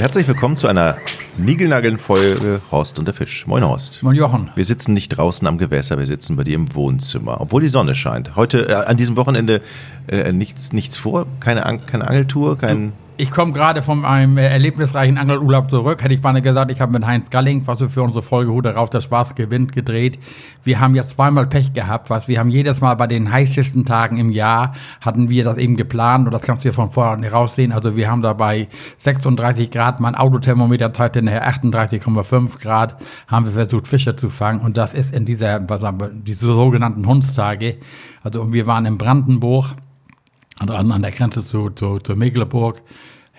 herzlich willkommen zu einer niegelnageln Folge Horst und der Fisch. Moin Horst. Moin Jochen. Wir sitzen nicht draußen am Gewässer, wir sitzen bei dir im Wohnzimmer, obwohl die Sonne scheint. Heute, äh, an diesem Wochenende äh, nichts, nichts vor, keine, An keine Angeltour, kein... Ich komme gerade von einem äh, erlebnisreichen Angelurlaub zurück. Hätte ich mal gesagt, ich habe mit Heinz Galling, was wir für unsere Folge Hude rauf, der Spaß gewinnt, gedreht. Wir haben jetzt zweimal Pech gehabt, was wir haben jedes Mal bei den heißesten Tagen im Jahr hatten wir das eben geplant und das kannst du hier von nicht raussehen. Also wir haben da bei 36 Grad, mein Autothermometer zeigte nachher 38,5 Grad, haben wir versucht Fische zu fangen und das ist in dieser, was sagen wir, diese sogenannten Hundstage. Also und wir waren in Brandenburg, also an der Grenze zu, zu, zu Mecklenburg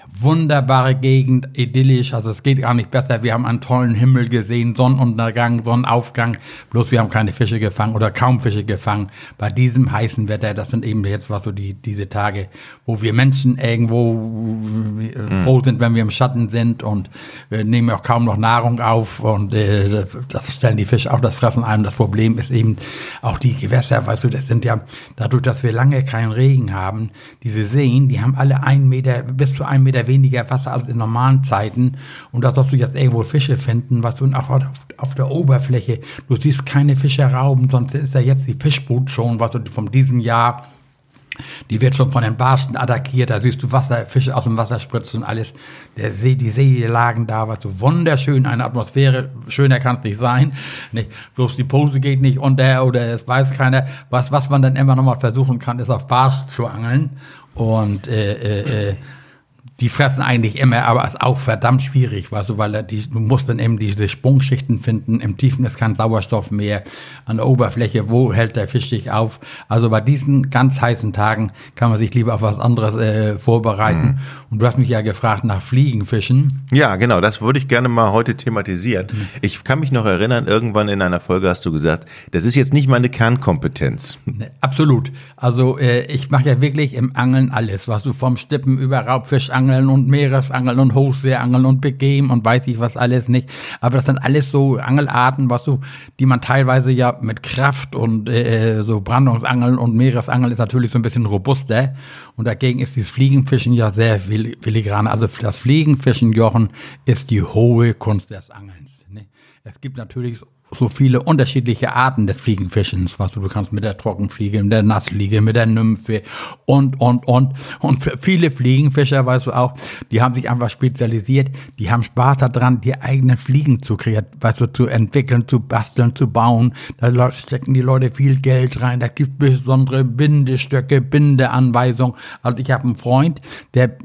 wunderbare Gegend, idyllisch, also es geht gar nicht besser. Wir haben einen tollen Himmel gesehen, Sonnenuntergang, Sonnenaufgang, bloß wir haben keine Fische gefangen oder kaum Fische gefangen. Bei diesem heißen Wetter, das sind eben jetzt was so die, diese Tage, wo wir Menschen irgendwo mhm. froh sind, wenn wir im Schatten sind und wir nehmen auch kaum noch Nahrung auf und äh, das stellen die Fische auch, das fressen einem. Das Problem ist eben auch die Gewässer, weißt du, das sind ja, dadurch, dass wir lange keinen Regen haben, diese Seen, die haben alle einen Meter, bis zu einen Meter wieder weniger Wasser als in normalen Zeiten. Und da sollst du jetzt irgendwo Fische finden, was du auf, auf der Oberfläche, du siehst keine Fische rauben, sonst ist ja jetzt die Fischbrut schon, was du von diesem Jahr die wird schon von den Barsten attackiert, da siehst du Wasser, Fische aus dem Wasser spritzen und alles. Der See, die See lagen da, was so wunderschön, eine Atmosphäre, schöner kann es nicht sein. Nicht? Bloß die Pose geht nicht unter oder es weiß keiner. Was, was man dann immer noch mal versuchen kann, ist auf Barst zu angeln. Und äh, äh, äh die fressen eigentlich immer, aber ist auch verdammt schwierig, weißt du, weil die, du musst dann eben diese Sprungschichten finden. Im Tiefen ist kein Sauerstoff mehr. An der Oberfläche, wo hält der Fisch sich auf? Also bei diesen ganz heißen Tagen kann man sich lieber auf was anderes äh, vorbereiten. Mhm. Und du hast mich ja gefragt nach Fliegenfischen. Ja, genau, das würde ich gerne mal heute thematisieren. Mhm. Ich kann mich noch erinnern, irgendwann in einer Folge hast du gesagt, das ist jetzt nicht meine Kernkompetenz. Ne, absolut. Also äh, ich mache ja wirklich im Angeln alles, was du vom Stippen über Raubfischangeln Angeln und Meeresangeln und Hochseeangeln und Game und weiß ich was alles nicht. Aber das sind alles so Angelarten, was so, die man teilweise ja mit Kraft und äh, so Brandungsangeln und Meeresangeln ist natürlich so ein bisschen robuster. Und dagegen ist dieses Fliegenfischen ja sehr filigran. Also das Fliegenfischen, Jochen, ist die hohe Kunst des Angelns. Es gibt natürlich so viele unterschiedliche Arten des Fliegenfischens, was du, du kannst mit der Trockenfliege, mit der Nassfliege, mit der Nymphe und, und, und. Und viele Fliegenfischer, weißt du auch, die haben sich einfach spezialisiert, die haben Spaß daran, die eigenen Fliegen zu kreieren, weißt du, zu entwickeln, zu basteln, zu bauen. Da stecken die Leute viel Geld rein, da gibt besondere Bindestöcke, Bindeanweisungen. Also ich habe einen Freund, der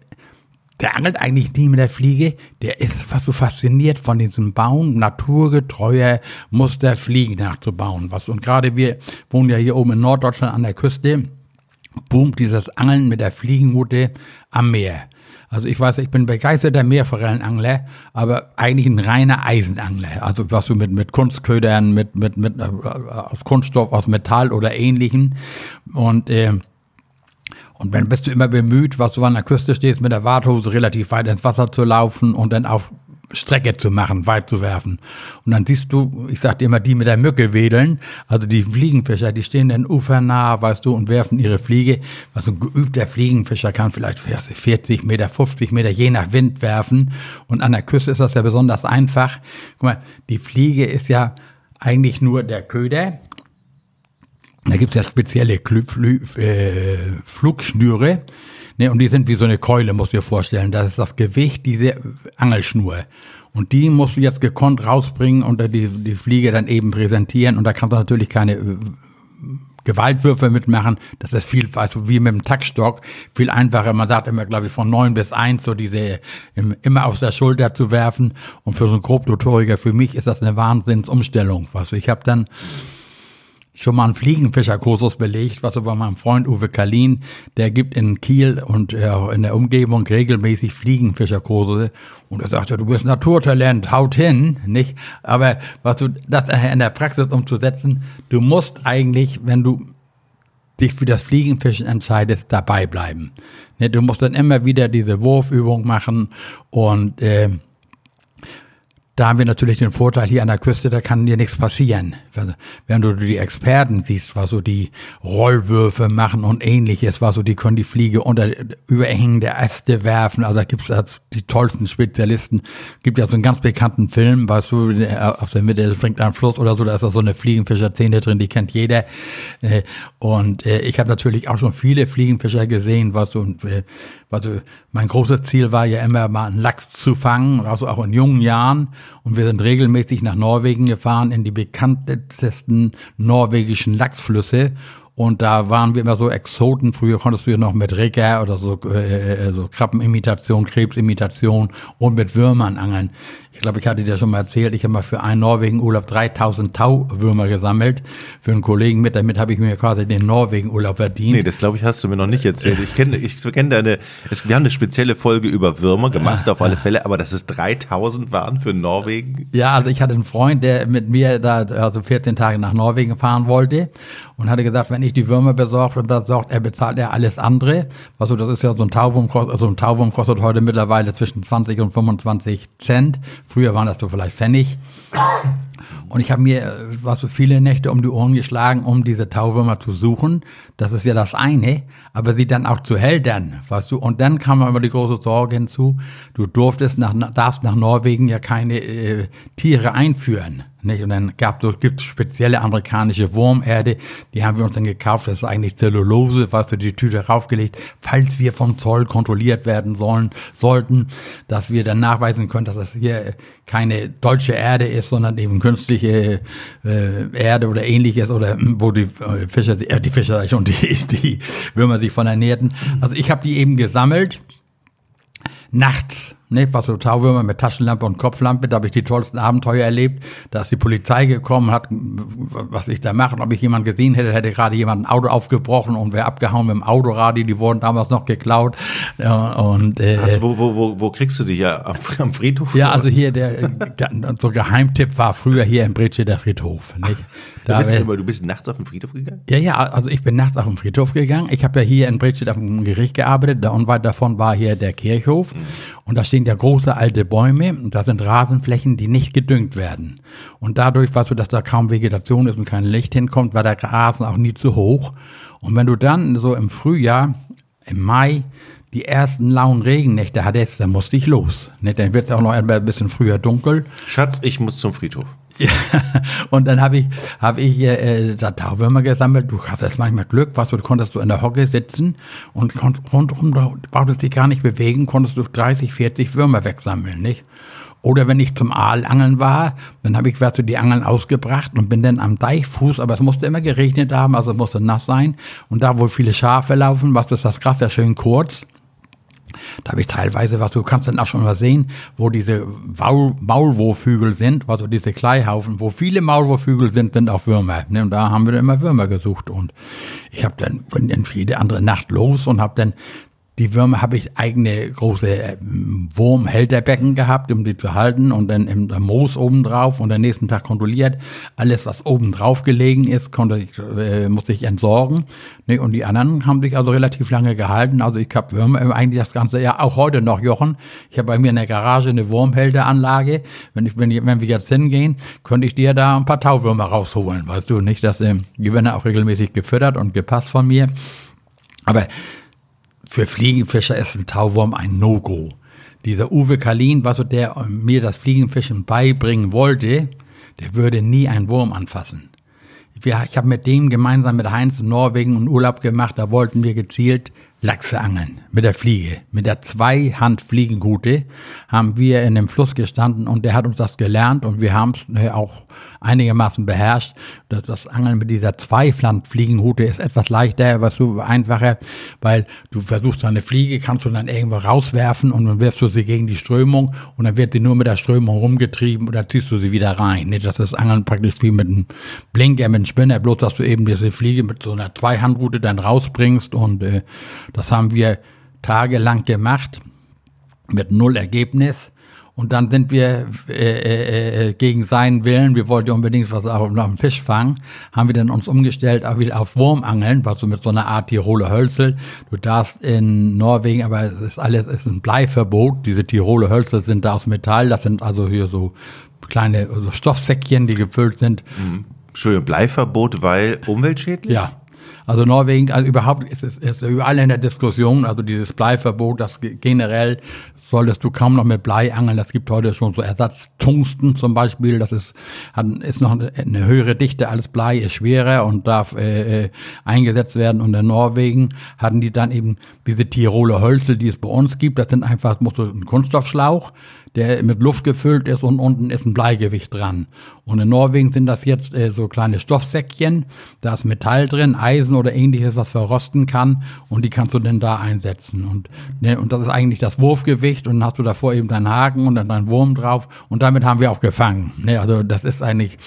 der angelt eigentlich nie mit der Fliege, der ist fast so fasziniert von diesem Bauen, naturgetreuer Muster Fliegen nachzubauen. Was, und gerade wir wohnen ja hier oben in Norddeutschland an der Küste, boomt dieses Angeln mit der Fliegenrute am Meer. Also ich weiß, ich bin begeisterter Meerforellenangler, aber eigentlich ein reiner Eisenangler. Also was du mit, mit Kunstködern, mit, mit, mit, äh, aus Kunststoff, aus Metall oder ähnlichen. Und äh, und wenn bist du immer bemüht, was du an der Küste stehst, mit der Warthose relativ weit ins Wasser zu laufen und dann auf Strecke zu machen, weit zu werfen. Und dann siehst du, ich sag dir immer, die mit der Mücke wedeln, also die Fliegenfischer, die stehen dann ufernah, weißt du, und werfen ihre Fliege. Was ein geübter Fliegenfischer kann vielleicht 40 Meter, 50 Meter, je nach Wind werfen. Und an der Küste ist das ja besonders einfach. Guck mal, die Fliege ist ja eigentlich nur der Köder da gibt es ja spezielle Klü Flü äh, Flugschnüre. Ne, und die sind wie so eine Keule, musst du dir vorstellen. Das ist das Gewicht, diese Angelschnur. Und die musst du jetzt gekonnt rausbringen und die, die Fliege dann eben präsentieren. Und da kannst du natürlich keine äh, Gewaltwürfe mitmachen. Das ist viel, also wie mit dem Taktstock, viel einfacher. Man sagt immer, glaube ich, von neun bis eins so diese immer aus der Schulter zu werfen. Und für so einen Grobtutoriker, für mich ist das eine Wahnsinnsumstellung. Was ich habe dann schon mal einen Fliegenfischerkursus belegt, was über meinem Freund Uwe Kalin, der gibt in Kiel und äh, in der Umgebung regelmäßig Fliegenfischerkurse und er sagte, du bist Naturtalent, haut hin, nicht? Aber was du das in der Praxis umzusetzen, du musst eigentlich, wenn du dich für das Fliegenfischen entscheidest, dabei bleiben. Ne, du musst dann immer wieder diese Wurfübung machen und äh, da haben wir natürlich den Vorteil hier an der Küste, da kann dir nichts passieren. Wenn du die Experten siehst, was so die Rollwürfe machen und ähnliches, was so die können die Fliege unter überhängende Äste werfen. Also da gibt es die tollsten Spezialisten. Gibt ja so einen ganz bekannten Film, weißt du, aus der Mitte springt ein Fluss oder so, da ist da so eine Fliegenfischer-Szene drin, die kennt jeder. Äh, und äh, ich habe natürlich auch schon viele Fliegenfischer gesehen, was so also mein großes Ziel war ja immer mal einen Lachs zu fangen, also auch in jungen Jahren. Und wir sind regelmäßig nach Norwegen gefahren, in die bekanntesten norwegischen Lachsflüsse. Und da waren wir immer so Exoten. Früher konntest du ja noch mit Reker oder so, äh, so Krabbenimitation, Krebsimitation und mit Würmern angeln. Ich glaube, ich hatte dir schon mal erzählt, ich habe mal für einen Norwegen-Urlaub 3000 Tauwürmer gesammelt. Für einen Kollegen mit, damit habe ich mir quasi den Norwegen-Urlaub verdient. Nee, das glaube ich, hast du mir noch nicht erzählt. Ich kenne ich kenn deine, es, wir haben eine spezielle Folge über Würmer gemacht, auf alle Fälle, aber dass es 3000 waren für Norwegen. Ja, also ich hatte einen Freund, der mit mir da, also 14 Tage nach Norwegen fahren wollte und hatte gesagt, wenn ich die Würmer besorgt und besorgt, er bezahlt er alles andere. Also das ist ja so ein Tauwurm, also ein Tauwurm kostet heute mittlerweile zwischen 20 und 25 Cent. Früher waren das so vielleicht Pfennig. Und ich habe mir äh, was so viele Nächte um die Ohren geschlagen, um diese Tauwürmer zu suchen. Das ist ja das eine, aber sie dann auch zu hältern, weißt du. Und dann kam immer die große Sorge hinzu, du durftest nach, darfst nach Norwegen ja keine äh, Tiere einführen. Nicht? Und dann gab so, gibt spezielle amerikanische Wurmerde, die haben wir uns dann gekauft. Das ist eigentlich Zellulose, weißt du, die Tüte raufgelegt, falls wir vom Zoll kontrolliert werden sollen, sollten, dass wir dann nachweisen können, dass das hier keine deutsche Erde ist, sondern eben künstliche äh, Erde oder ähnliches oder hm, wo die äh, Fischer, äh, die Fischer und die, die Würmer sich von ernährten. Also ich habe die eben gesammelt nachts ne, was so Tauwürmer mit Taschenlampe und Kopflampe, da habe ich die tollsten Abenteuer erlebt. Da ist die Polizei gekommen, hat, was ich da mache, ob ich jemanden gesehen hätte, hätte gerade jemand ein Auto aufgebrochen und wäre abgehauen mit dem Autoradio, die wurden damals noch geklaut. Und, äh, also wo, wo, wo, wo kriegst du die ja am, am Friedhof? Ja, also hier der so Geheimtipp war früher hier in Britsche der Friedhof. Nicht? Da bist du, immer, du bist nachts auf den Friedhof gegangen? Ja, ja, also ich bin nachts auf den Friedhof gegangen. Ich habe ja hier in Bredstedt auf dem Gericht gearbeitet, da unweit davon war hier der Kirchhof. Mhm. Und da stehen ja große alte Bäume und da sind Rasenflächen, die nicht gedüngt werden. Und dadurch, weißt du, dass da kaum Vegetation ist und kein Licht hinkommt, war der Rasen auch nie zu hoch. Und wenn du dann so im Frühjahr, im Mai, die ersten lauen Regennächte hattest, dann musste ich los. Ne, dann wird es auch noch ein bisschen früher dunkel. Schatz, ich muss zum Friedhof. Ja, und dann habe ich, hab ich äh, da Tauwürmer gesammelt. Du hast jetzt manchmal Glück, was du konntest du in der Hocke sitzen und rundherum, du brauchtest dich gar nicht bewegen, konntest du 30, 40 Würmer wegsammeln, nicht? Oder wenn ich zum Aalangeln war, dann habe ich weißt du, die Angeln ausgebracht und bin dann am Deichfuß, aber es musste immer geregnet haben, also es musste nass sein. Und da, wo viele Schafe laufen, was ist das krass, ja schön kurz. Da habe ich teilweise, was du kannst dann auch schon mal sehen, wo diese Maulwurfhügel sind, also diese Kleihaufen, wo viele Maulwurfhügel sind, sind auch Würmer. Ne? Und da haben wir dann immer Würmer gesucht. Und ich habe dann, bin jede andere Nacht los und habe dann die Würmer habe ich eigene große äh, Wurmhälterbecken gehabt, um die zu halten und dann im Moos oben drauf und am nächsten Tag kontrolliert. Alles, was oben drauf gelegen ist, konnte ich, äh, musste ich entsorgen. Ne? Und die anderen haben sich also relativ lange gehalten. Also ich habe Würmer eigentlich das ganze Jahr, auch heute noch, Jochen. Ich habe bei mir in der Garage eine Wurmhälteranlage. Wenn, ich, wenn, wenn wir jetzt hingehen, könnte ich dir da ein paar Tauwürmer rausholen. Weißt du nicht, dass äh, die werden auch regelmäßig gefüttert und gepasst von mir. Aber für Fliegenfischer ist ein Tauwurm ein No-Go. Dieser Uwe Kalin, was so der mir das Fliegenfischen beibringen wollte, der würde nie einen Wurm anfassen. Ich habe mit dem gemeinsam mit Heinz in Norwegen einen Urlaub gemacht, da wollten wir gezielt Lachse angeln mit der Fliege. Mit der Zweihand-Fliegenhute haben wir in dem Fluss gestanden und der hat uns das gelernt und wir haben es ne, auch einigermaßen beherrscht. Das, Angeln mit dieser Zweihand-Fliegenhute ist etwas leichter, so einfacher, weil du versuchst eine Fliege, kannst du dann irgendwo rauswerfen und dann wirfst du sie gegen die Strömung und dann wird sie nur mit der Strömung rumgetrieben oder ziehst du sie wieder rein. Das ist Angeln praktisch wie mit einem Blinker, mit einem Spinner, bloß dass du eben diese Fliege mit so einer Zweihandrute dann rausbringst und äh, das haben wir tagelang gemacht mit null Ergebnis. Und dann sind wir äh, äh, äh, gegen seinen Willen, wir wollten unbedingt was auf, einen Fisch fangen, haben wir dann uns umgestellt auch wieder auf Wurmangeln, was so mit so einer Art Tiroler Hölzel. Du darfst in Norwegen, aber es ist alles, es ist ein Bleiverbot. Diese Tiroler Hölzel sind da aus Metall, das sind also hier so kleine also Stoffsäckchen, die gefüllt sind. Entschuldigung, Bleiverbot, weil umweltschädlich? Ja. Also Norwegen, also überhaupt ist es ist überall in der Diskussion, also dieses Bleiverbot, das ge- generell solltest du kaum noch mit Blei angeln. Es gibt heute schon so Ersatztungsten zum Beispiel, das ist, hat, ist noch eine, höhere Dichte als Blei, ist schwerer und darf äh, äh, eingesetzt werden. Und in Norwegen hatten die dann eben diese Tiroler Hölzel, die es bei uns gibt. Das sind einfach, musst du ein Kunststoffschlauch, der mit Luft gefüllt ist und unten ist ein Bleigewicht dran. Und in Norwegen sind das jetzt äh, so kleine Stoffsäckchen, da ist Metall drin, Eisen oder ähnliches, was verrosten kann und die kannst du dann da einsetzen. Und, ne, und das ist eigentlich das Wurfgewicht und dann hast du davor eben deinen Haken und dann deinen Wurm drauf und damit haben wir auch gefangen. Ne, also das ist eigentlich,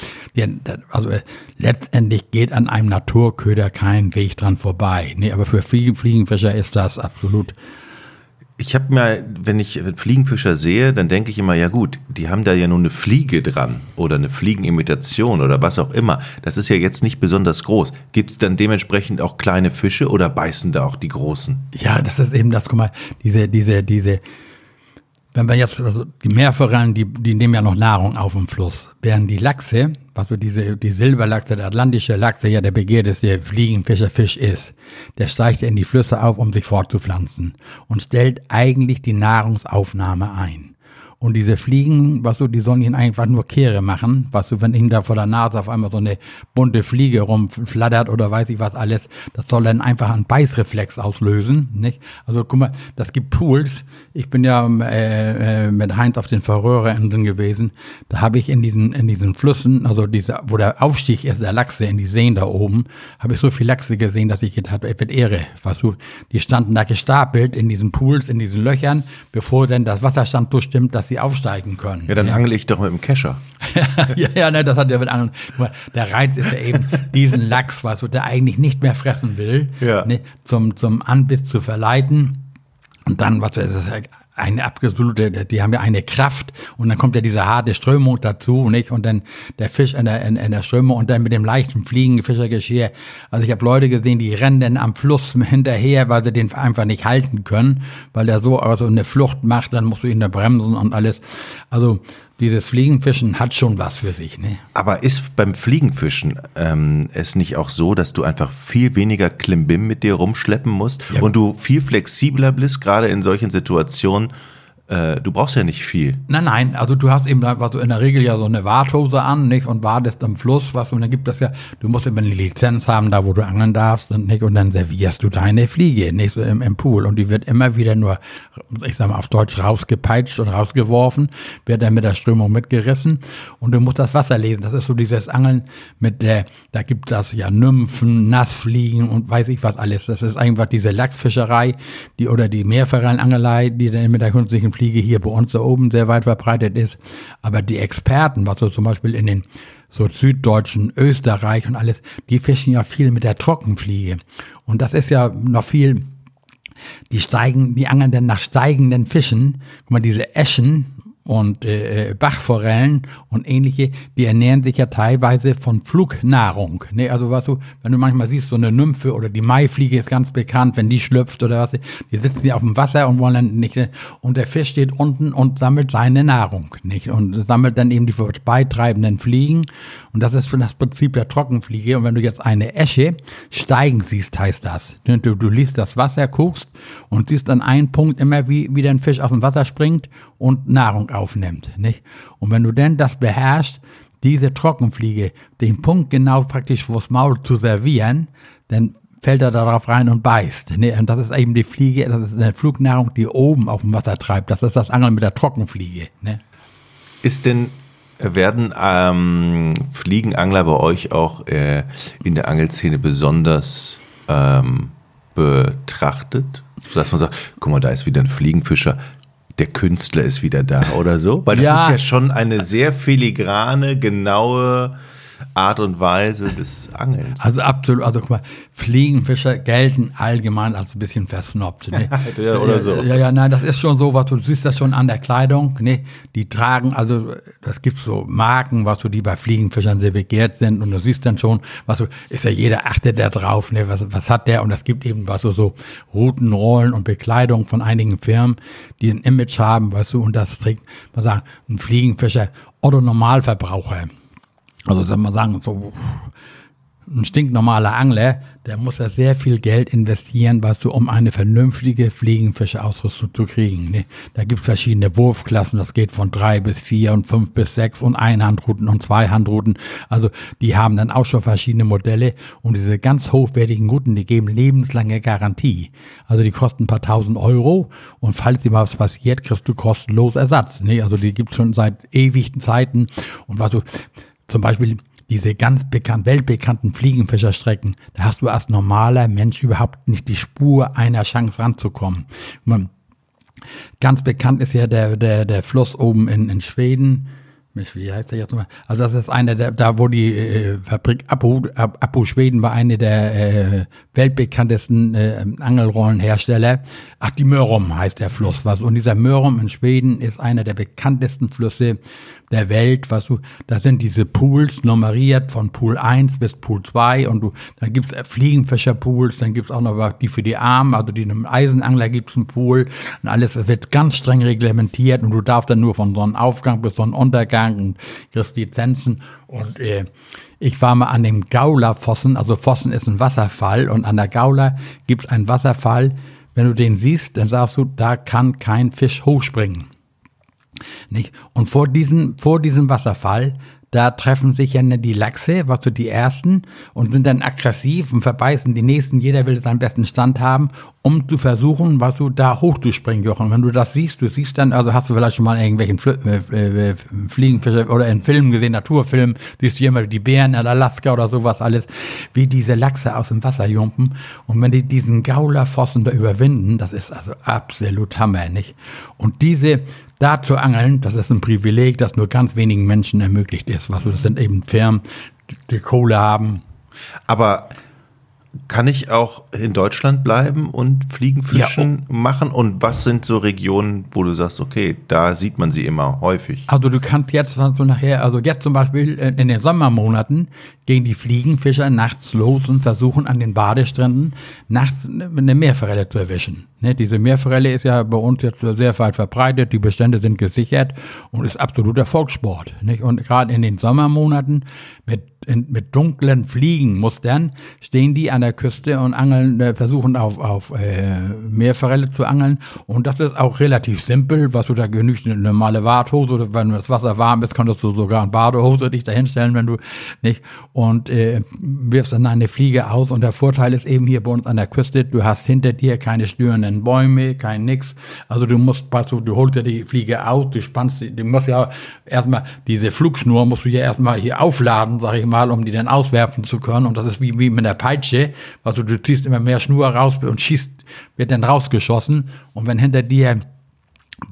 also äh, letztendlich geht an einem Naturköder kein Weg dran vorbei. Ne, aber für Fliegen, Fliegenfischer ist das absolut Ich habe mir, wenn ich Fliegenfischer sehe, dann denke ich immer, ja gut, die haben da ja nur eine Fliege dran oder eine Fliegenimitation oder was auch immer. Das ist ja jetzt nicht besonders groß. Gibt es dann dementsprechend auch kleine Fische oder beißen da auch die großen? Ja, das ist eben das, guck mal, diese, diese, diese, wenn wir jetzt, also die Meerforellen, die, die nehmen ja noch Nahrung auf im Fluss. Während die Lachse, was so diese, die Silberlachse, der atlantische Lachse ja der begehrteste Fliegenfischerfisch ist, der steigt in die Flüsse auf, um sich fortzupflanzen und stellt eigentlich die Nahrungsaufnahme ein. Und diese Fliegen, was so, die sollen ihnen einfach nur Kehre machen, was so, wenn ihnen da vor der Nase auf einmal so eine bunte Fliege rumflattert oder weiß ich was alles, das soll dann einfach einen Beißreflex auslösen, nicht? Also guck mal, das gibt Pools. Ich bin ja äh, äh, mit Heinz auf den Verröhrer-Inseln gewesen. Da habe ich in diesen in diesen Flüssen, also diese, wo der Aufstieg ist, der Lachse in die Seen da oben, habe ich so viel Lachse gesehen, dass ich gedacht habe, mit Ehre, was du, die standen da gestapelt in diesen Pools, in diesen Löchern, bevor denn das Wasserstand so dass sie aufsteigen können. Ja, dann angel ich doch mit dem Kescher. ja, ja, ne, das hat ja mit anderen. Der Reiz ist ja eben, diesen Lachs, was der eigentlich nicht mehr fressen will, Ja. ne, zum, zum Anbiss zu verleiten. Und dann, was das ist ja eine absolute, die haben ja eine Kraft und dann kommt ja diese harte Strömung dazu, nicht? Und dann der Fisch in der, in, in der Strömung und dann mit dem leichten Fliegen, Fischergeschirr. Also ich habe Leute gesehen, die rennen dann am Fluss hinterher, weil sie den einfach nicht halten können, weil der so also eine Flucht macht, dann musst du ihn da bremsen und alles. Also dieses Fliegenfischen hat schon was für sich, ne? Aber ist beim Fliegenfischen ähm, es nicht auch so, dass du einfach viel weniger Klimbim mit dir rumschleppen musst Ja. und du viel flexibler bist, gerade in solchen Situationen? Äh, du brauchst ja nicht viel. Nein, nein, also du hast eben also in der Regel ja so eine Warthose an, nicht? Und wartest am Fluss, was, und dann gibt das ja, du musst immer eine Lizenz haben, da wo du angeln darfst, und, nicht? Und dann servierst du deine Fliege, nicht so im, im Pool. Und die wird immer wieder nur, ich sag mal auf Deutsch, rausgepeitscht und rausgeworfen, wird dann mit der Strömung mitgerissen. Und du musst das Wasser lesen. Das ist so dieses Angeln mit der, da gibt das ja Nymphen, Nassfliegen und weiß ich was alles. Das ist einfach diese Lachsfischerei, die, oder die Meerforellenangelei, die dann mit der künstlichen Fliege hier bei uns da oben sehr weit verbreitet ist. Aber die Experten, was so zum Beispiel in den so süddeutschen Österreich und alles, die fischen ja viel mit der Trockenfliege. Und das ist ja noch viel, die steigen, die angeln dann nach steigenden Fischen. Guck mal, diese Eschen und äh, Bachforellen und ähnliche, die ernähren sich ja teilweise von Flugnahrung. Ne? Also was du, wenn du manchmal siehst, so eine Nymphe oder die Maifliege ist ganz bekannt, wenn die schlüpft oder was, die sitzen ja auf dem Wasser und wollen dann nicht, und der Fisch steht unten und sammelt seine Nahrung, nicht? Und sammelt dann eben die vorbeitreibenden Fliegen. Und das ist für das Prinzip der Trockenfliege. Und wenn du jetzt eine Esche steigen siehst, heißt das. Du, du liest das Wasser, guckst und siehst an einem Punkt immer, wie, wie der Fisch aus dem Wasser springt und Nahrung aufnimmt, nicht? Und wenn du denn das beherrschst, diese Trockenfliege, den Punkt genau praktisch vors Maul zu servieren, dann fällt er darauf rein und beißt. Ne? Und das ist eben die Fliege, das ist eine Flugnahrung, die oben auf dem Wasser treibt. Das ist das Angeln mit der Trockenfliege. Ne? Ist denn, werden ähm, Fliegenangler bei euch auch äh, in der Angelszene besonders ähm, betrachtet? Dass man sagt, guck mal, da ist wieder ein Fliegenfischer, der Künstler ist wieder da oder so? Weil das Ja. ist ja schon eine sehr filigrane, genaue Art und Weise des Angelns. Also absolut, also guck mal, Fliegenfischer gelten allgemein als ein bisschen versnobbt. Ne? ja, oder so. Ja, ja, nein, das ist schon so, was du, du siehst das schon an der Kleidung, ne? Die tragen, also das gibt so Marken, was du, die bei Fliegenfischern sehr begehrt sind und du siehst dann schon, was du, ist ja jeder achtet da drauf, ne? Was, was hat der? Und es gibt eben was so, so Routenrollen und Bekleidung von einigen Firmen, die ein Image haben, weißt du, und das trägt, man sagt, ein Fliegenfischer oder Normalverbraucher. Also soll man sagen, so ein stinknormaler Angler, der muss ja sehr viel Geld investieren, was so, um eine vernünftige Fliegenfischeausrüstung zu kriegen. Ne? Da gibt es verschiedene Wurfklassen, das geht von drei bis vier und fünf bis sechs und Einhandrouten und Zweihandrouten. Also die haben dann auch schon verschiedene Modelle und diese ganz hochwertigen Routen, die geben lebenslange Garantie. Also die kosten ein paar tausend Euro und falls dir was passiert, kriegst du kostenlos Ersatz. Ne? Also die gibt es schon seit ewigen Zeiten und was so zum Beispiel diese ganz bekannt, weltbekannten Fliegenfischerstrecken, da hast du als normaler Mensch überhaupt nicht die Spur einer Chance ranzukommen. Man, ganz bekannt ist ja der, der, der Fluss oben in, in Schweden, wie heißt der jetzt nochmal? Also das ist einer der, da wo die äh, Fabrik Apu, Apu Schweden war eine der äh, weltbekanntesten äh, Angelrollenhersteller. Ach, die Mörrum heißt der Fluss, was. Und dieser Mörrum in Schweden ist einer der bekanntesten Flüsse der Welt, was du, da sind diese Pools nummeriert von Pool 1 bis Pool 2 und du, dann gibt's Fliegenfischerpools, dann gibt's auch noch die für die Armen, also die einem Eisenangler gibt's einen Pool und alles wird ganz streng reglementiert und du darfst dann nur von Sonnenaufgang bis Sonnenuntergang und kriegst Lizenzen und äh, ich war mal an dem Gauler-Fossen, also Fossen ist ein Wasserfall und an der Gauler gibt's einen Wasserfall, wenn du den siehst, dann sagst du, da kann kein Fisch hochspringen. Nicht? Und vor diesem, vor diesem Wasserfall, da treffen sich ja die Lachse, was so die ersten, und sind dann aggressiv und verbeißen die nächsten. Jeder will seinen besten Stand haben, um zu versuchen, was du da hochzuspringen, Jochen. Wenn du das siehst, du siehst dann, also hast du vielleicht schon mal irgendwelchen Fl äh, äh, Fliegenfischer oder in Filmen gesehen, Naturfilmen, siehst du immer die Bären in Alaska oder sowas alles, wie diese Lachse aus dem Wasser jumpen. Und wenn die diesen Gaulerfossen da überwinden, das ist also absolut Hammer, nicht? Und diese, da zu angeln, das ist ein Privileg, das nur ganz wenigen Menschen ermöglicht ist. Was, das sind eben Firmen, die Kohle haben. Aber kann ich auch in Deutschland bleiben und Fliegenfischen ja. machen? Und was sind so Regionen, wo du sagst, okay, da sieht man sie immer häufig? Also du kannst jetzt so nachher, also jetzt zum Beispiel in den Sommermonaten gehen die Fliegenfischer nachts los und versuchen an den Badestränden nachts eine Meerforelle zu erwischen. Ne, diese Meerforelle ist ja bei uns jetzt sehr weit verbreitet, die Bestände sind gesichert und ist absoluter Volkssport. Nicht? Und gerade in den Sommermonaten mit, in, mit dunklen Fliegenmustern stehen die an der Küste und angeln, äh, versuchen auf, auf äh, Meerforelle zu angeln. Und das ist auch relativ simpel, was du da genügst, eine normale Warthose oder wenn das Wasser warm ist, kannst du sogar eine Badehose dich da hinstellen, wenn du nicht und äh, wirfst dann eine Fliege aus. Und der Vorteil ist eben hier bei uns an der Küste, du hast hinter dir keine störenden Bäume, kein nix. Also du musst, du, du holst ja die Fliege aus, du spannst, du musst ja erstmal, diese Flugschnur musst du ja erstmal hier aufladen, sag ich mal, um die dann auswerfen zu können. Und das ist wie, wie mit der Peitsche. Also du ziehst immer mehr Schnur raus und schießt, wird dann rausgeschossen. Und wenn hinter dir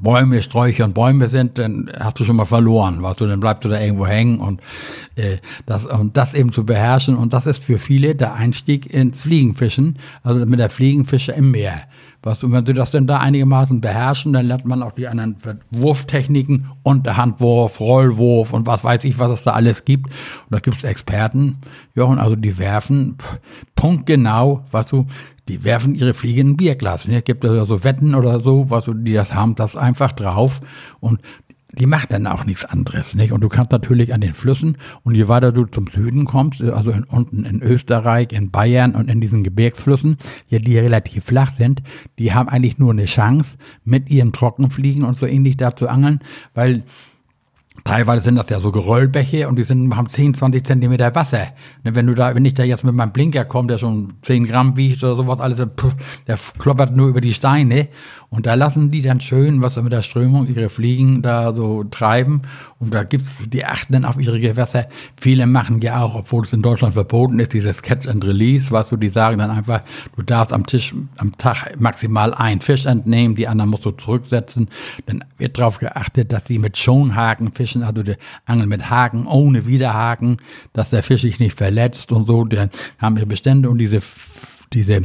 Bäume, Sträucher und Bäume sind, dann hast du schon mal verloren, weißt du, dann bleibst du da irgendwo hängen und, äh, das, und das eben zu beherrschen und das ist für viele der Einstieg ins Fliegenfischen, also mit der Fliegenfische im Meer. Was, und wenn sie das denn da einigermaßen beherrschen, dann lernt man auch die anderen Wurftechniken, Unterhandwurf, Rollwurf und was weiß ich, was es da alles gibt. Und da gibt es Experten, Jochen, also die werfen punktgenau, was du, die werfen ihre Fliege in ein Bierglas. Ne? Gibt es so Wetten oder so, was du, die das haben, das einfach drauf. Und die macht dann auch nichts anderes, nicht? Und du kannst natürlich an den Flüssen und je weiter du zum Süden kommst, also in, unten in Österreich, in Bayern und in diesen Gebirgsflüssen, ja, die relativ flach sind, die haben eigentlich nur eine Chance, mit ihren Trockenfliegen und so ähnlich da zu angeln, weil Teilweise sind das ja so Geröllbäche und die sind, haben 10, 20 Zentimeter Wasser. Ne, wenn du da, wenn ich da jetzt mit meinem Blinker komme, der schon 10 Gramm wiegt oder sowas, alles, der kloppert nur über die Steine. Und da lassen die dann schön, was mit der Strömung ihre Fliegen da so treiben. Und da gibt's, die achten dann auf ihre Gewässer. Viele machen ja auch, obwohl es in Deutschland verboten ist, dieses Catch and Release, was du, die sagen dann einfach, du darfst am Tisch, am Tag maximal einen Fisch entnehmen, die anderen musst du zurücksetzen. Dann wird darauf geachtet, dass die mit Schonhaken fischen Eschen, also der Angel mit Haken, ohne Widerhaken, dass der Fisch sich nicht verletzt und so. Dann haben wir Bestände und diese, diese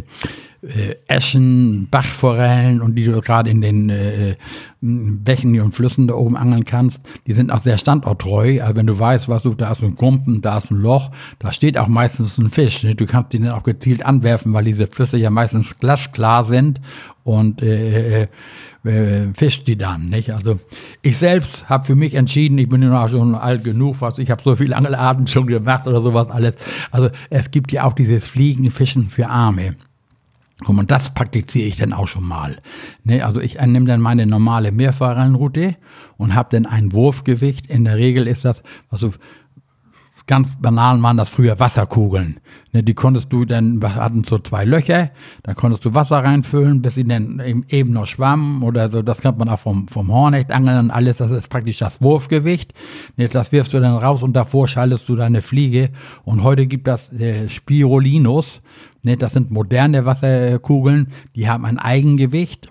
äh, Eschen, Bachforellen und die du gerade in den äh, Bächen und Flüssen da oben angeln kannst, die sind auch sehr standorttreu. Also wenn du weißt, was du, da ist ein Kumpen, da ist ein Loch, da steht auch meistens ein Fisch. Ne? Du kannst den dann auch gezielt anwerfen, weil diese Flüsse ja meistens glasklar sind und äh, äh, äh, fischt die dann. Nicht? Also ich selbst habe für mich entschieden, ich bin ja schon alt genug, was ich habe so viele Angelarten schon gemacht oder sowas alles. Also es gibt ja auch dieses Fliegen, Fischen für Arme. Und das praktiziere ich dann auch schon mal. Ne, also ich nehme dann meine normale Mehrfahrrennroute und habe dann ein Wurfgewicht. In der Regel ist das, also ganz banal waren das früher Wasserkugeln. Ne, die konntest du dann, hatten so zwei Löcher, da konntest du Wasser reinfüllen, bis sie dann eben noch schwammen oder so. Das kennt man auch vom, vom Hornecht angeln und alles. Das ist praktisch das Wurfgewicht. Ne, das wirfst du dann raus und davor schaltest du deine Fliege. Und heute gibt das äh, Spirulinus. Ne, das sind moderne Wasserkugeln, die haben ein Eigengewicht.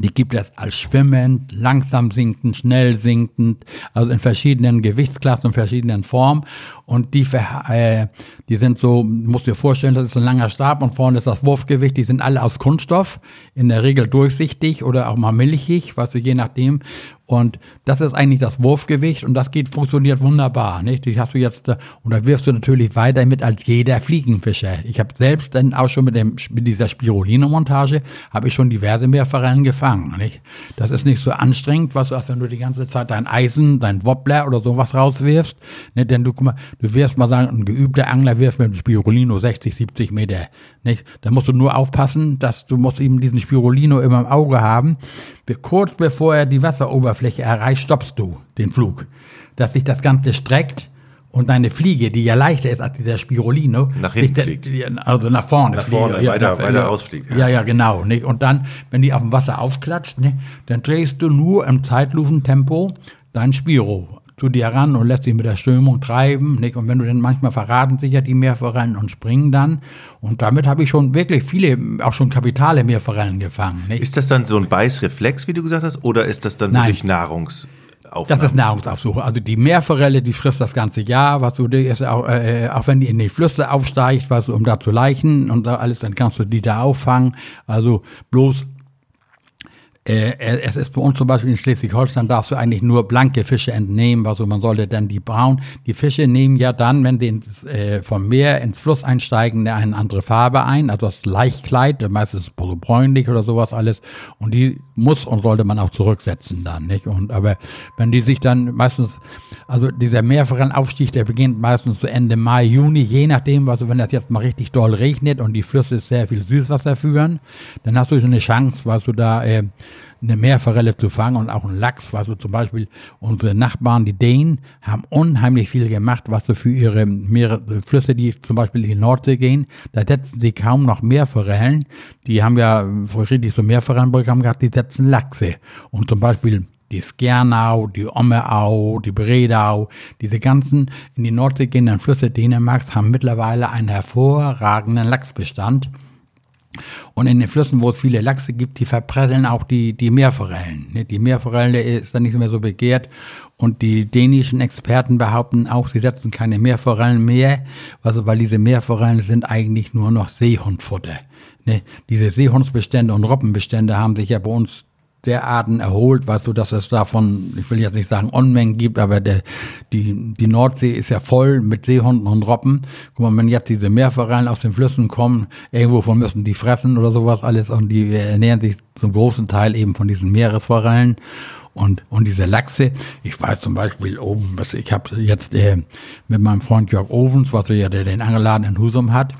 Die gibt es als schwimmend, langsam sinkend, schnell sinkend, also in verschiedenen Gewichtsklassen und verschiedenen Formen. Und die, äh, die sind so, musst dir vorstellen, das ist ein langer Stab und vorne ist das Wurfgewicht. Die sind alle aus Kunststoff, in der Regel durchsichtig oder auch mal milchig, was du je nachdem. Und das ist eigentlich das Wurfgewicht und das geht, funktioniert wunderbar. Nicht? Die hast du jetzt, und da wirfst du natürlich weiter mit als jeder Fliegenfischer. Ich habe selbst dann auch schon mit, dem, mit dieser Spirulino-Montage, habe ich schon diverse Meerforellen gefangen. Nicht? Das ist nicht so anstrengend, was, als wenn du die ganze Zeit dein Eisen, dein Wobbler oder sowas rauswirfst. Nicht? Denn du, guck mal, du wirst mal sagen, ein geübter Angler wirft mit dem Spirulino 60, 70 Meter. Nicht? Da musst du nur aufpassen, dass du musst eben diesen Spirulino immer im Auge haben kurz bevor er die Wasseroberfläche erreicht, stoppst du den Flug. Dass sich das Ganze streckt und deine Fliege, die ja leichter ist als dieser Spirulino, nach hinten fliegt. Also nach vorne. Nach vorne, fliege, weiter, nach, weiter ausfliegt. Ja. ja, ja, genau. Nicht? Und dann, wenn die auf dem Wasser aufklatscht, nicht? dann drehst du nur im Zeitlufentempo dein Spiro zu dir ran und lässt dich mit der Strömung treiben. Nicht? Und wenn du dann manchmal verraten sich ja die Meerforellen und springen dann. Und damit habe ich schon wirklich viele, auch schon kapitale Meerforellen gefangen. Nicht? Ist das dann so ein Beißreflex, wie du gesagt hast, oder ist das dann Nein. wirklich Nahrungs? Das ist Nahrungsaufsuche. Also die Meerforelle, die frisst das ganze Jahr, was du ist auch, äh, auch wenn die in die Flüsse aufsteigt, was um da zu leichen und alles, dann kannst du die da auffangen. Also bloß äh, es ist bei uns zum Beispiel in Schleswig-Holstein darfst du eigentlich nur blanke Fische entnehmen, also man sollte dann die braun. Die Fische nehmen ja dann, wenn sie ins, äh, vom Meer ins Fluss einsteigen, eine andere Farbe ein, also das Leichtkleid, meistens so bräunlich oder sowas alles. Und die muss und sollte man auch zurücksetzen dann, nicht? Und aber wenn die sich dann meistens, also dieser Meerforellenaufstieg, der beginnt meistens zu Ende Mai, Juni, je nachdem, also wenn das jetzt mal richtig doll regnet und die Flüsse sehr viel Süßwasser führen, dann hast du so eine Chance, was du da äh, eine Meerforelle zu fangen und auch einen Lachs, was zum Beispiel unsere Nachbarn, die Dänen, haben unheimlich viel gemacht, was so für ihre Meere, Flüsse, die zum Beispiel in die Nordsee gehen, da setzen sie kaum noch Meerforellen. Die haben ja richtig so Meerforellenprogramm gehabt, die setzen Lachse. Und zum Beispiel die Skernau, die Ommeau, die Bredau, diese ganzen in die Nordsee gehenden Flüsse Dänemarks haben mittlerweile einen hervorragenden Lachsbestand. Und in den Flüssen, wo es viele Lachse gibt, die verprellen auch die, die Meerforellen. Ne, die Meerforelle ist dann nicht mehr so begehrt. Und die dänischen Experten behaupten auch, sie setzen keine Meerforellen mehr, also weil diese Meerforellen sind eigentlich nur noch Seehundfutter. Ne? Diese Seehundsbestände und Robbenbestände haben sich ja bei uns derarten erholt, weißt du, dass es davon, ich will jetzt nicht sagen Unmengen gibt, aber der, die, die Nordsee ist ja voll mit Seehunden und Robben. Guck mal, wenn jetzt diese Meerforellen aus den Flüssen kommen, irgendwovon müssen die fressen oder sowas alles und die ernähren sich zum großen Teil eben von diesen Meeresforellen. Und, und diese Lachse, ich weiß zum Beispiel oben, ich habe jetzt äh, mit meinem Freund Jörg Ovens, was er ja den Angeladen in Husum hat,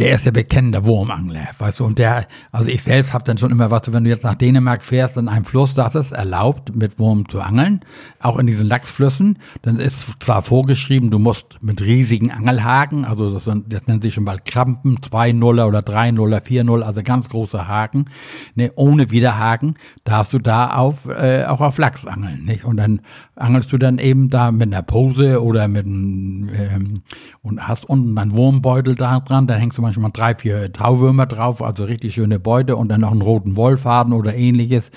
der ist ja bekennender Wurmangler, weißt du, und der, also ich selbst habe dann schon immer, was du, wenn du jetzt nach Dänemark fährst, in einem Fluss, das ist erlaubt, mit Wurm zu angeln, auch in diesen Lachsflüssen, dann ist zwar vorgeschrieben, du musst mit riesigen Angelhaken, also das, das nennt sich schon mal Krampen, 2-0er oder 3-0er, 4-0, also ganz große Haken, ne, ohne Widerhaken, darfst du da auf, äh, auch auf Lachs angeln, nicht? Und dann angelst du dann eben da mit einer Pose oder mit einem, ähm, und hast unten einen Wurmbeutel da dran, dann hängst du mal manchmal drei, vier Tauwürmer drauf, also richtig schöne Beute und dann noch einen roten Wollfaden oder ähnliches,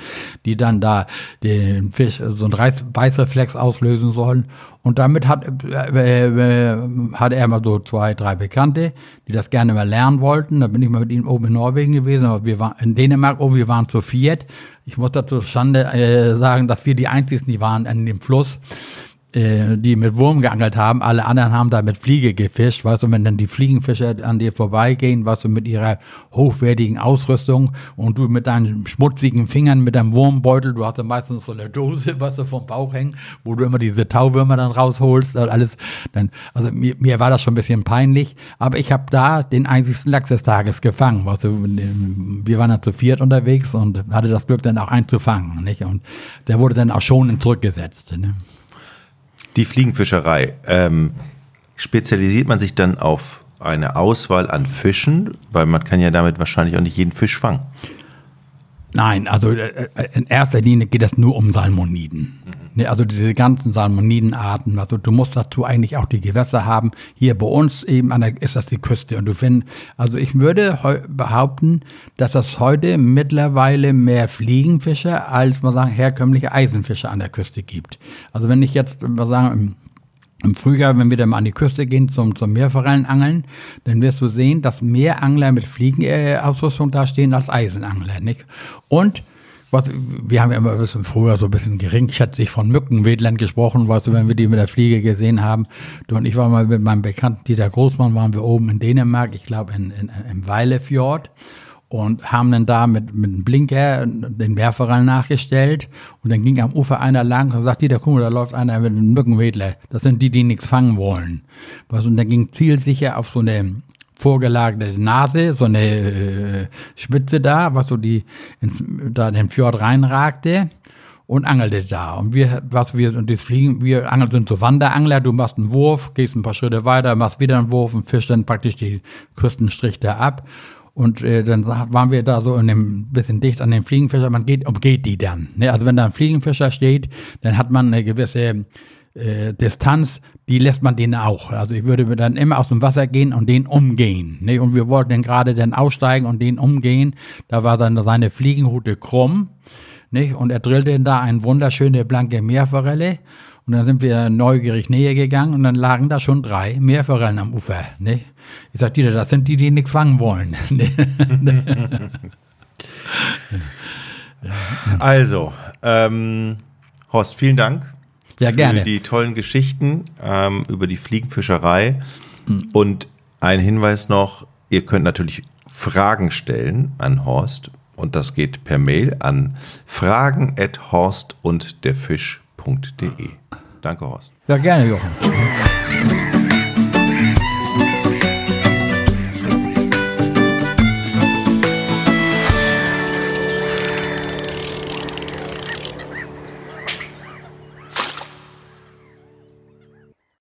die dann da den Fisch so ein Beißreflex auslösen sollen. Und damit hat, äh, äh, hatte er mal so zwei, drei Bekannte, die das gerne mal lernen wollten. Da bin ich mal mit ihm oben in Norwegen gewesen, aber wir waren in Dänemark, oh, wir waren zu viert. Ich muss dazu Schande äh, sagen, dass wir die einzigen, die waren an dem Fluss äh, die mit Wurm geangelt haben, alle anderen haben da mit Fliege gefischt, weißt du, wenn dann die Fliegenfischer an dir vorbeigehen, weißt du, mit ihrer hochwertigen Ausrüstung und du mit deinen schmutzigen Fingern, mit deinem Wurmbeutel, du hast ja meistens so eine Dose, was du vom Bauch hängen, wo du immer diese Tauwürmer dann rausholst, alles, dann, also mir, mir war das schon ein bisschen peinlich, aber ich habe da den einzigsten Lachs des Tages gefangen, weißt du, wir waren dann zu viert unterwegs und hatte das Glück dann auch einzufangen, nicht, und der wurde dann auch schon zurückgesetzt, ne? Die Fliegenfischerei. Ähm, spezialisiert man sich dann auf eine Auswahl an Fischen? Weil man kann ja damit wahrscheinlich auch nicht jeden Fisch fangen. Nein, also äh, äh, in erster Linie geht es nur um Salmoniden. Mhm. Also diese ganzen Salmonidenarten. Also du musst dazu eigentlich auch die Gewässer haben. Hier bei uns eben an der, ist das die Küste. Und du findest, also ich würde behaupten, dass es heute mittlerweile mehr Fliegenfische als man sagen herkömmliche Eisenfische an der Küste gibt. Also wenn ich jetzt mal sagen im Frühjahr, wenn wir dann mal an die Küste gehen zum, zum Meerforellenangeln, dann wirst du sehen, dass mehr Angler mit Fliegenausrüstung da stehen als Eisenangler. Nicht? Und was, wir haben ja immer ein bisschen früher so ein bisschen geringschätzig von Mückenwedlern gesprochen, weißt du, wenn wir die mit der Fliege gesehen haben. Du und ich war mal mit meinem Bekannten Dieter Großmann, waren wir oben in Dänemark, ich glaube in, in, im Weilefjord und haben dann da mit, mit einem Blinker den Meerforellen nachgestellt und dann ging am Ufer einer lang und sagte, der guck mal, da läuft einer mit einem Mückenwedler. Das sind die, die nichts fangen wollen. Was, und dann ging zielsicher auf so eine vorgelagerte Nase, so eine äh, Spitze da, was so die in, da in den Fjord reinragte und angelte da. Und wir, was wir, und das Fliegen, wir angeln sind so Wanderangler, du machst einen Wurf, gehst ein paar Schritte weiter, machst wieder einen Wurf und fischst dann praktisch die Küstenstrich da ab. Und äh, dann waren wir da so in dem bisschen dicht an den Fliegenfischer, man geht, umgeht die dann. Ne? Also wenn da ein Fliegenfischer steht, dann hat man eine gewisse äh, Distanz, die lässt man den auch. Also ich würde dann immer aus dem Wasser gehen und den umgehen. Ne? Und wir wollten dann gerade dann aussteigen und den umgehen. Da war dann seine Fliegenroute krumm. Nicht? Und er drillte da eine wunderschöne blanke Meerforelle. Und dann sind wir neugierig näher gegangen und dann lagen da schon drei Meerforellen am Ufer. Ne? Ich sag dir, das sind die, die nichts fangen wollen. also, ähm, Horst, vielen Dank ja, gerne. für die tollen Geschichten ähm, über die Fliegenfischerei. Mhm. Und ein Hinweis noch, ihr könnt natürlich Fragen stellen an Horst und das geht per Mail an fragen at horst und der Fisch www.ftf.de. Danke, Horst. Ja, gerne, Jochen.